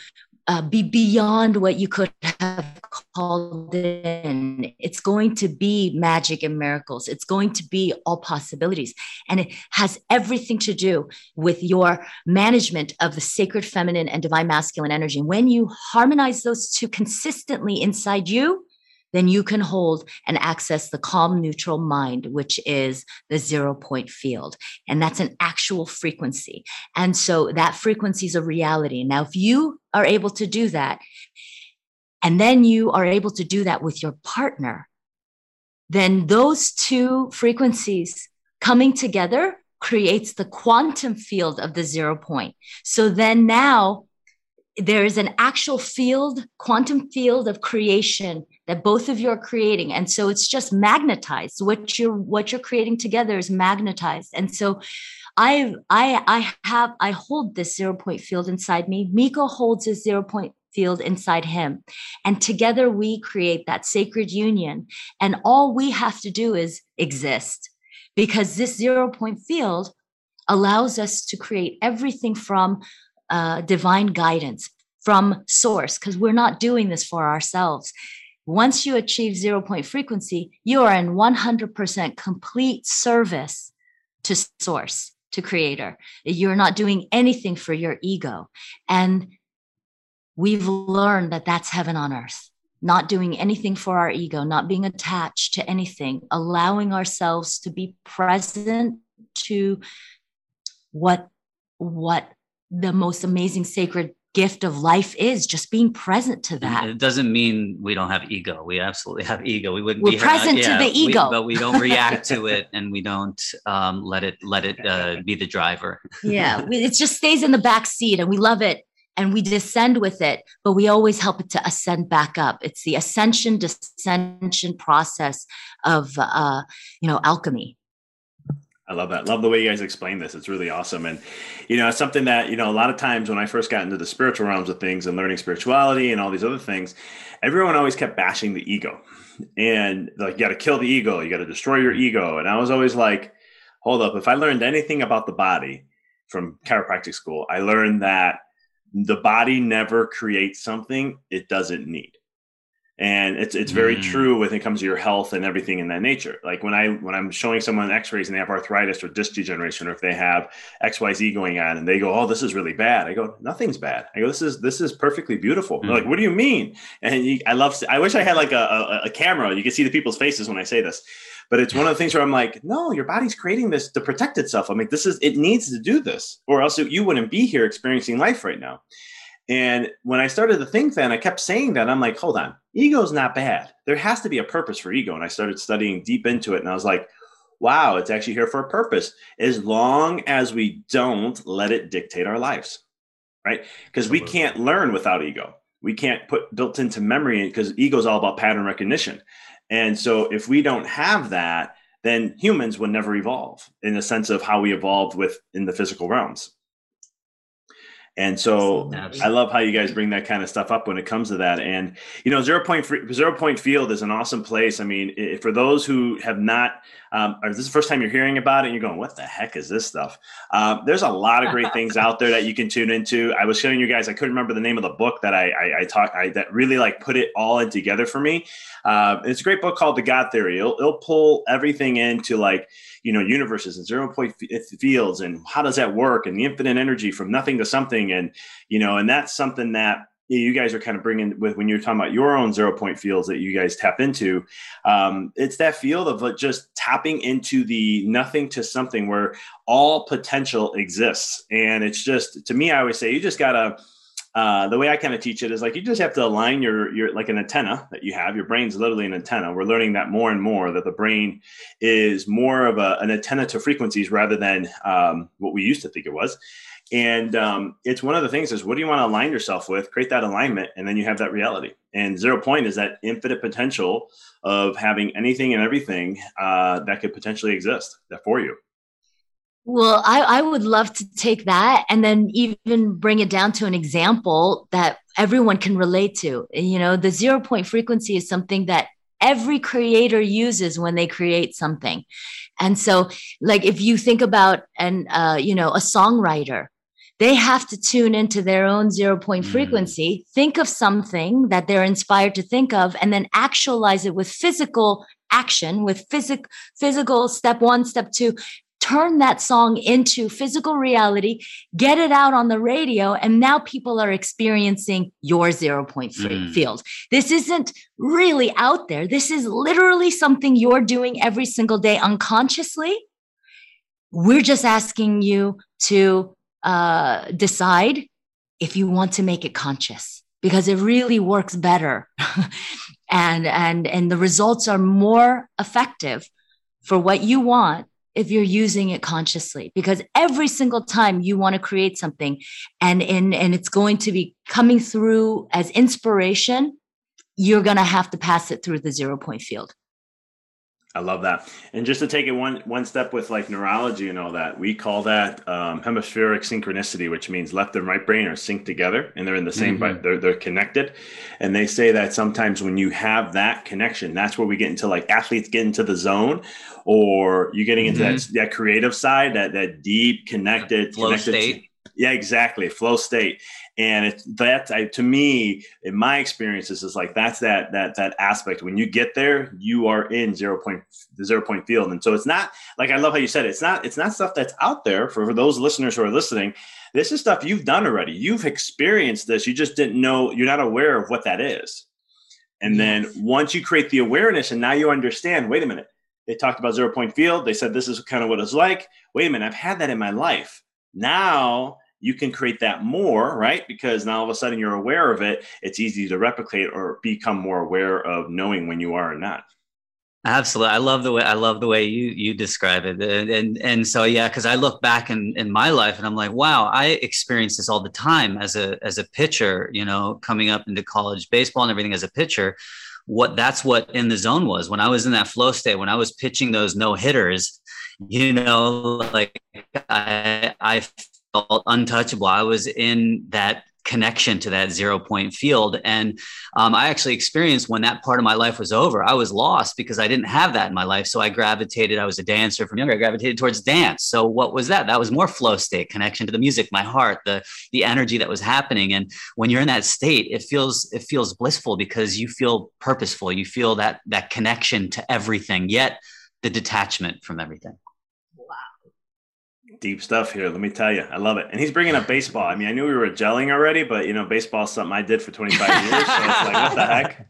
uh, be beyond what you could have called in. It's going to be magic and miracles. It's going to be all possibilities. And it has everything to do with your management of the sacred feminine and divine masculine energy. When you harmonize those two consistently inside you, then you can hold and access the calm neutral mind, which is the zero point field. And that's an actual frequency. And so that frequency is a reality. Now, if you are able to do that, and then you are able to do that with your partner, then those two frequencies coming together creates the quantum field of the zero point. So then now there is an actual field, quantum field of creation that both of you are creating. And so it's just magnetized. What you're what you're creating together is magnetized. And so I I I have I hold this zero point field inside me. Mikko holds his zero point field inside him. And together we create that sacred union. And all we have to do is exist because this zero point field allows us to create everything from uh, divine guidance, from source, because we're not doing this for ourselves. Once you achieve zero point frequency, you are in 100% complete service to source, to creator. You're not doing anything for your ego. And we've learned that that's heaven on earth not doing anything for our ego not being attached to anything allowing ourselves to be present to what what the most amazing sacred gift of life is just being present to that. It doesn't mean we don't have ego. We absolutely have ego. We wouldn't we're be present to the ego. we, but we don't react to it [laughs] and we don't um, let it let it uh, be the driver. Yeah [laughs] it just stays in the back seat and we love it and we descend with it, but we always help it to ascend back up. It's the ascension descension process of uh, you know alchemy. I love that. Love the way you guys explain this. It's really awesome. And, you know, it's something that, you know, a lot of times when I first got into the spiritual realms of things and learning spirituality and all these other things, everyone always kept bashing the ego. And like, you got to kill the ego, you got to destroy your ego. And I was always like, hold up, if I learned anything about the body from chiropractic school, I learned that the body never creates something it doesn't need and it's it's very mm. true when it comes to your health and everything in that nature like when i when i'm showing someone x-rays and they have arthritis or disc degeneration or if they have xyz going on and they go oh this is really bad i go nothing's bad i go this is this is perfectly beautiful mm. like what do you mean and you, i love i wish i had like a, a, a camera you can see the people's faces when i say this but it's one of the things where I'm like, no, your body's creating this to protect itself. I'm like, this is, it needs to do this, or else you wouldn't be here experiencing life right now. And when I started to think that, I kept saying that, I'm like, hold on, ego's not bad. There has to be a purpose for ego. And I started studying deep into it. And I was like, wow, it's actually here for a purpose as long as we don't let it dictate our lives, right? Because we can't learn without ego. We can't put built into memory because ego is all about pattern recognition. And so if we don't have that, then humans would never evolve in the sense of how we evolved with in the physical realms. And so. I love how you guys bring that kind of stuff up when it comes to that. And you know, zero point zero point field is an awesome place. I mean, for those who have not, um, or this is the first time you're hearing about it, and you're going, "What the heck is this stuff?" Uh, there's a lot of great things out there that you can tune into. I was showing you guys. I couldn't remember the name of the book that I I, I talk I, that really like put it all in together for me. Uh, it's a great book called The God Theory. It'll, it'll pull everything into like you know universes and zero point fields and how does that work and the infinite energy from nothing to something and you know and that's something that you guys are kind of bringing with when you're talking about your own zero point fields that you guys tap into um, it's that field of just tapping into the nothing to something where all potential exists. And it's just to me i always say you just gotta uh, the way I kind of teach it is like you just have to align your your like an antenna that you have. Your brain's literally an antenna. We're learning that more and more that the brain is more of a, an antenna to frequencies rather than um, what we used to think it was. And um, it's one of the things is what do you want to align yourself with? Create that alignment, and then you have that reality. And zero point is that infinite potential of having anything and everything uh, that could potentially exist for you. Well, I, I would love to take that and then even bring it down to an example that everyone can relate to. You know, the zero point frequency is something that every creator uses when they create something. And so, like, if you think about an, uh, you know, a songwriter, they have to tune into their own zero point mm. frequency, think of something that they're inspired to think of, and then actualize it with physical action, with physic, physical step one, step two, turn that song into physical reality, get it out on the radio, and now people are experiencing your zero point mm. field. This isn't really out there. This is literally something you're doing every single day unconsciously. We're just asking you to uh, decide if you want to make it conscious because it really works better [laughs] and and and the results are more effective for what you want if you're using it consciously because every single time you want to create something and and and it's going to be coming through as inspiration you're going to have to pass it through the zero point field I love that. And just to take it one one step with like neurology and all that, we call that um, hemispheric synchronicity, which means left and right brain are synced together and they're in the same, mm-hmm. but they're they're connected. And they say that sometimes when you have that connection, that's where we get into like athletes get into the zone, or you're getting into mm-hmm. that that creative side, that that deep connected flow connected state. Yeah, exactly. Flow state. And it's that I, to me, in my experiences, is like that's that that that aspect. When you get there, you are in zero point the zero point field. And so it's not like I love how you said it. It's not it's not stuff that's out there for, for those listeners who are listening. This is stuff you've done already. You've experienced this. You just didn't know. You're not aware of what that is. And then once you create the awareness, and now you understand. Wait a minute. They talked about zero point field. They said this is kind of what it's like. Wait a minute. I've had that in my life. Now you can create that more, right? Because now all of a sudden you're aware of it. It's easy to replicate or become more aware of knowing when you are or not. Absolutely, I love the way I love the way you you describe it, and and, and so yeah, because I look back in, in my life and I'm like, wow, I experience this all the time as a as a pitcher, you know, coming up into college baseball and everything as a pitcher. What that's what in the zone was when I was in that flow state when I was pitching those no hitters, you know, like I I felt untouchable. I was in that connection to that zero point field. And um, I actually experienced when that part of my life was over, I was lost because I didn't have that in my life. So I gravitated, I was a dancer from younger, I gravitated towards dance. So what was that? That was more flow state, connection to the music, my heart, the the energy that was happening. And when you're in that state, it feels it feels blissful because you feel purposeful. You feel that that connection to everything, yet the detachment from everything deep stuff here. Let me tell you, I love it. And he's bringing up baseball. I mean, I knew we were gelling already, but you know, baseball is something I did for 25 years. So it's like, what the [laughs] heck?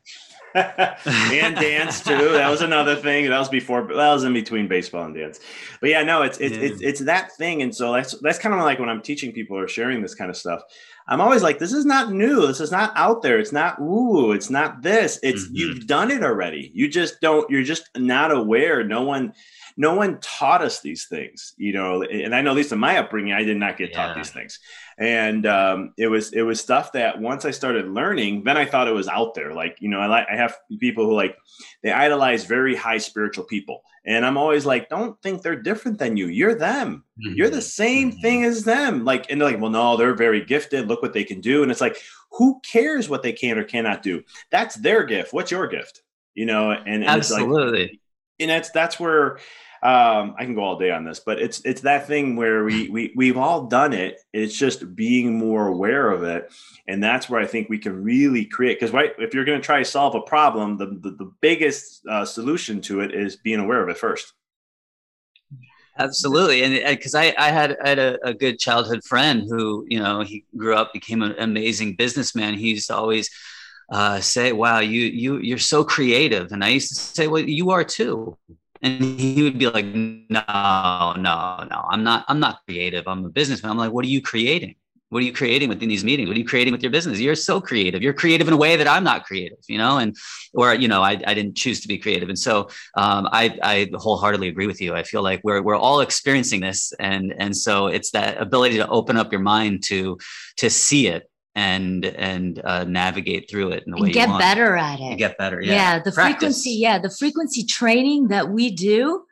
[laughs] and dance too. That was another thing. That was before. That was in between baseball and dance. But yeah, no, it's it's yeah. it's, it's that thing. And so that's that's kind of like when I'm teaching people or sharing this kind of stuff. I'm always like, this is not new. This is not out there. It's not ooh. It's not this. It's mm-hmm. you've done it already. You just don't. You're just not aware. No one no one taught us these things, you know. And I know, at least in my upbringing, I did not get yeah. taught these things. And um, it was it was stuff that once I started learning, then I thought it was out there. Like you know, I like I have people who like they idolize very high spiritual people, and I'm always like, don't think they're different than you. You're them. Mm-hmm. You're the same mm-hmm. thing as them. Like, and they're like, well, no, they're very gifted. Look what they can do. And it's like, who cares what they can or cannot do? That's their gift. What's your gift? You know, and, and absolutely. Like, and that's that's where um, I can go all day on this, but it's it's that thing where we we we've all done it. It's just being more aware of it, and that's where I think we can really create. Because right, if you're going to try to solve a problem, the the, the biggest uh, solution to it is being aware of it first. Absolutely, and because I, I had I had a, a, good childhood friend who you know he grew up became an amazing businessman. He used to always uh, say, "Wow, you you you're so creative," and I used to say, "Well, you are too." And he would be like no no no. I'm not i'm not creative. I'm a businessman. I'm like what are you creating? What are you creating within these meetings? What are you creating with your business? You're so creative. You're creative in a way that i'm not creative you know? And or you know i, I didn't choose to be creative. And so um, I, I wholeheartedly agree with you. I feel like we're, we're all experiencing this. And and so it's that ability to open up your mind to to see it and and uh, navigate through it in the and way get better at it. Get better. Yeah. yeah the Practice. frequency. Yeah, the frequency training that we do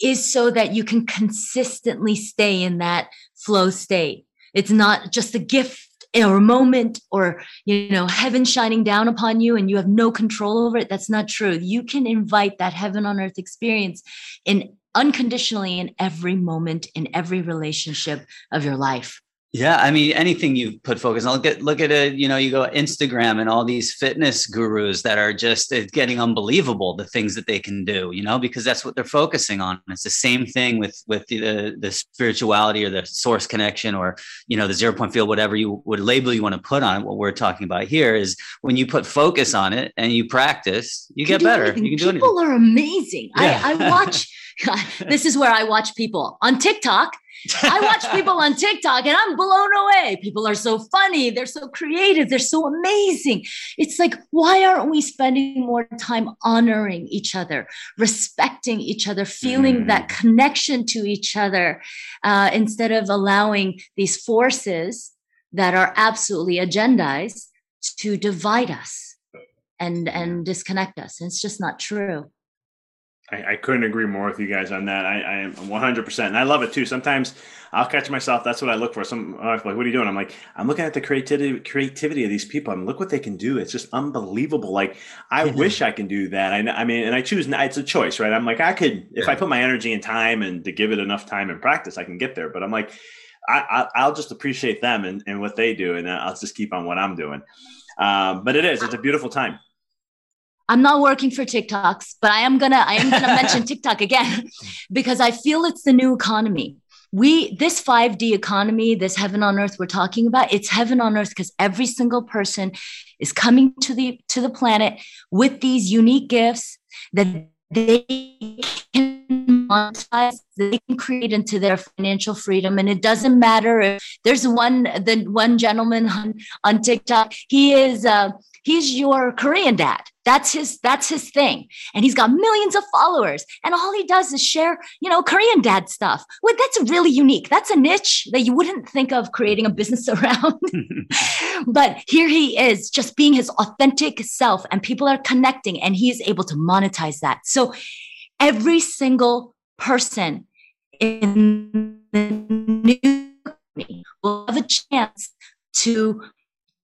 is so that you can consistently stay in that flow state. It's not just a gift or a moment or you know heaven shining down upon you and you have no control over it that's not true you can invite that heaven on earth experience in unconditionally in every moment in every relationship of your life yeah, I mean anything you put focus on. Look at look at it. You know, you go Instagram and all these fitness gurus that are just uh, getting unbelievable the things that they can do. You know, because that's what they're focusing on. It's the same thing with with the the spirituality or the source connection or you know the zero point field, whatever you would label you want to put on it. What we're talking about here is when you put focus on it and you practice, you, you get better. Anything. You can do People are amazing. Yeah. I, I watch [laughs] this is where I watch people on TikTok. I watch people on TikTok and I'm blown away. People are so funny. They're so creative. They're so amazing. It's like, why aren't we spending more time honoring each other, respecting each other, feeling mm. that connection to each other uh, instead of allowing these forces that are absolutely agendized to divide us and, and disconnect us? And it's just not true. I, I, couldn't agree more with you guys on that. I, I am 100%. And I love it too. Sometimes I'll catch myself. That's what I look for. Some like, what are you doing? I'm like, I'm looking at the creativity, creativity of these people. I'm look what they can do. It's just unbelievable. Like, I yeah. wish I can do that. I, I mean, and I choose, it's a choice, right? I'm like, I could, if I put my energy and time and to give it enough time and practice, I can get there. But I'm like, I, will just appreciate them and, and what they do. And I'll just keep on what I'm doing. Um, but it is, it's a beautiful time. I'm not working for TikToks, but I am gonna I am gonna [laughs] mention TikTok again because I feel it's the new economy. We this 5D economy, this heaven on earth we're talking about, it's heaven on earth because every single person is coming to the to the planet with these unique gifts that they can monetize, they can create into their financial freedom. And it doesn't matter if there's one the one gentleman on, on TikTok, he is uh, he's your Korean dad. That's his that's his thing. And he's got millions of followers. And all he does is share, you know, Korean dad stuff. Well, that's really unique. That's a niche that you wouldn't think of creating a business [laughs] around. [laughs] but here he is just being his authentic self and people are connecting and he's able to monetize that. So every single person in the new will have a chance to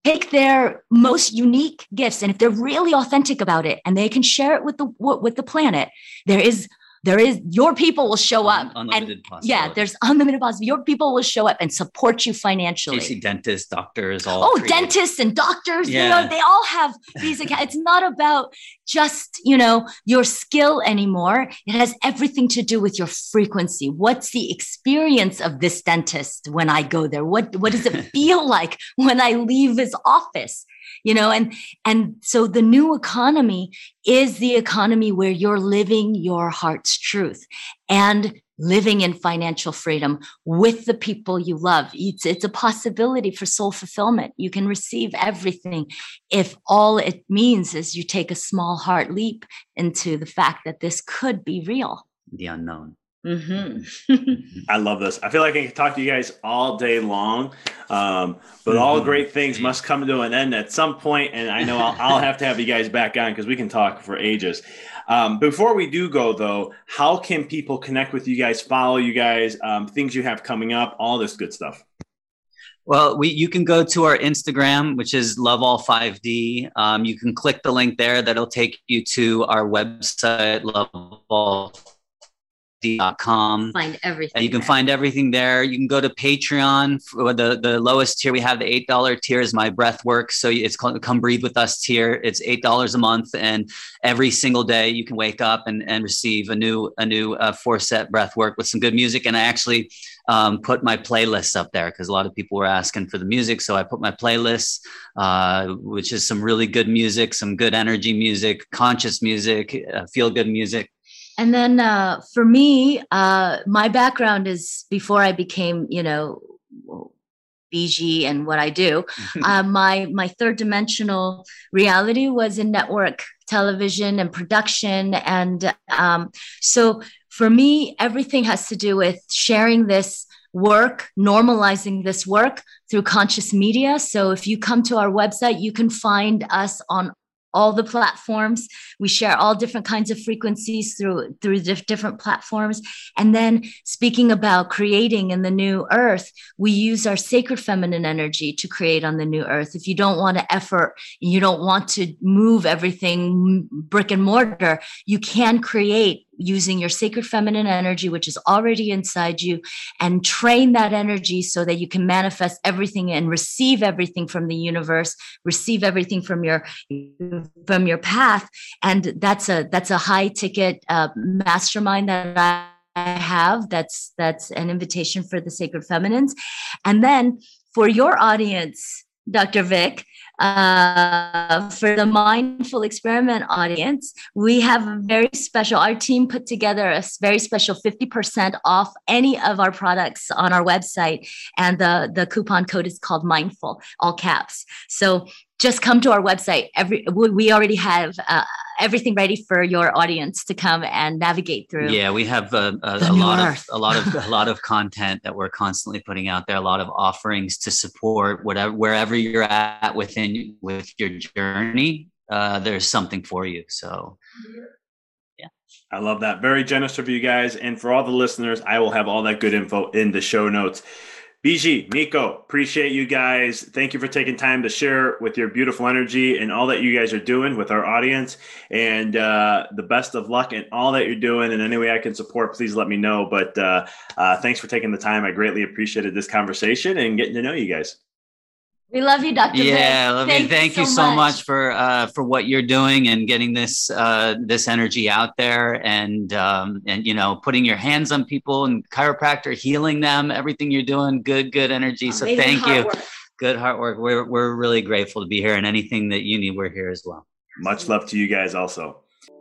take their most unique gifts and if they're really authentic about it and they can share it with the with the planet there is there is your people will show up unlimited and yeah there's unlimited possibility your people will show up and support you financially. See dentists doctors all oh dentists and doctors yeah. you know they all have these it's not about just you know your skill anymore. It has everything to do with your frequency. What's the experience of this dentist when i go there? What what does it [laughs] feel like when i leave his office you know and and so the new economy is the economy where you're living your heart's truth and living in financial freedom with the people you love. It's it's a possibility for soul fulfillment. You can receive everything if all it means is you take a small heart leap into the fact that this could be real. The unknown Mm-hmm. [laughs] I love this. I feel like I can talk to you guys all day long, um, but mm-hmm. all great things must come to an end at some point, and I know I'll, [laughs] I'll have to have you guys back on because we can talk for ages. Um, before we do go, though, how can people connect with you guys, follow you guys, um, things you have coming up, all this good stuff? Well, we you can go to our Instagram, which is LoveAll 5D. Um, you can click the link there. That'll take you to our website, Love All com. Find everything. And you can there. find everything there. You can go to Patreon. For the the lowest tier we have, the eight dollar tier is my breath work. So it's called Come Breathe with Us tier. It's eight dollars a month, and every single day you can wake up and, and receive a new a new uh, four set breath work with some good music. And I actually um, put my playlists up there because a lot of people were asking for the music. So I put my playlists, uh, which is some really good music, some good energy music, conscious music, uh, feel good music and then uh, for me, uh, my background is before I became, you know, Biji and what I do. [laughs] uh, my my third dimensional reality was in network television and production, and um, so for me, everything has to do with sharing this work, normalizing this work through conscious media. So if you come to our website, you can find us on all the platforms. We share all different kinds of frequencies through through different platforms. And then speaking about creating in the new earth we use our sacred feminine energy to create on the new earth. If you don't want to effort you don't want to move everything brick and mortar you can create using your sacred feminine energy, which is already inside you, and train that energy so that you can manifest everything and receive everything from the universe, receive everything from your from your path. And that's a that's a high ticket uh, mastermind that I have. That's that's an invitation for the sacred feminines, and then for your audience Dr. Vic. Uh, for the mindful experiment audience, we have a very special, our team put together a very special 50% off any of our products on our website. And the, the coupon code is called mindful, all caps. So just come to our website. Every we already have uh, everything ready for your audience to come and navigate through. Yeah, we have a, a, a lot Earth. of a lot of [laughs] a lot of content that we're constantly putting out there. A lot of offerings to support whatever wherever you're at within with your journey. Uh, there's something for you. So. Yeah. I love that. Very generous of you guys. And for all the listeners, I will have all that good info in the show notes. Biji, Mikko, appreciate you guys. Thank you for taking time to share with your beautiful energy and all that you guys are doing with our audience. And uh, the best of luck in all that you're doing. And any way I can support, please let me know. But uh, uh, thanks for taking the time. I greatly appreciated this conversation and getting to know you guys. We love you, Dr. Yeah, love thank, you. thank you so, so much. much. for uh, for what you're doing and getting this uh, this energy out there, and um, and you know putting your hands on people and chiropractor healing them. Everything you're doing, good good energy. So thank you. Work. Good hard work. We're we're really grateful to be here, and anything that you need, we're here as well. Much love to you guys, also.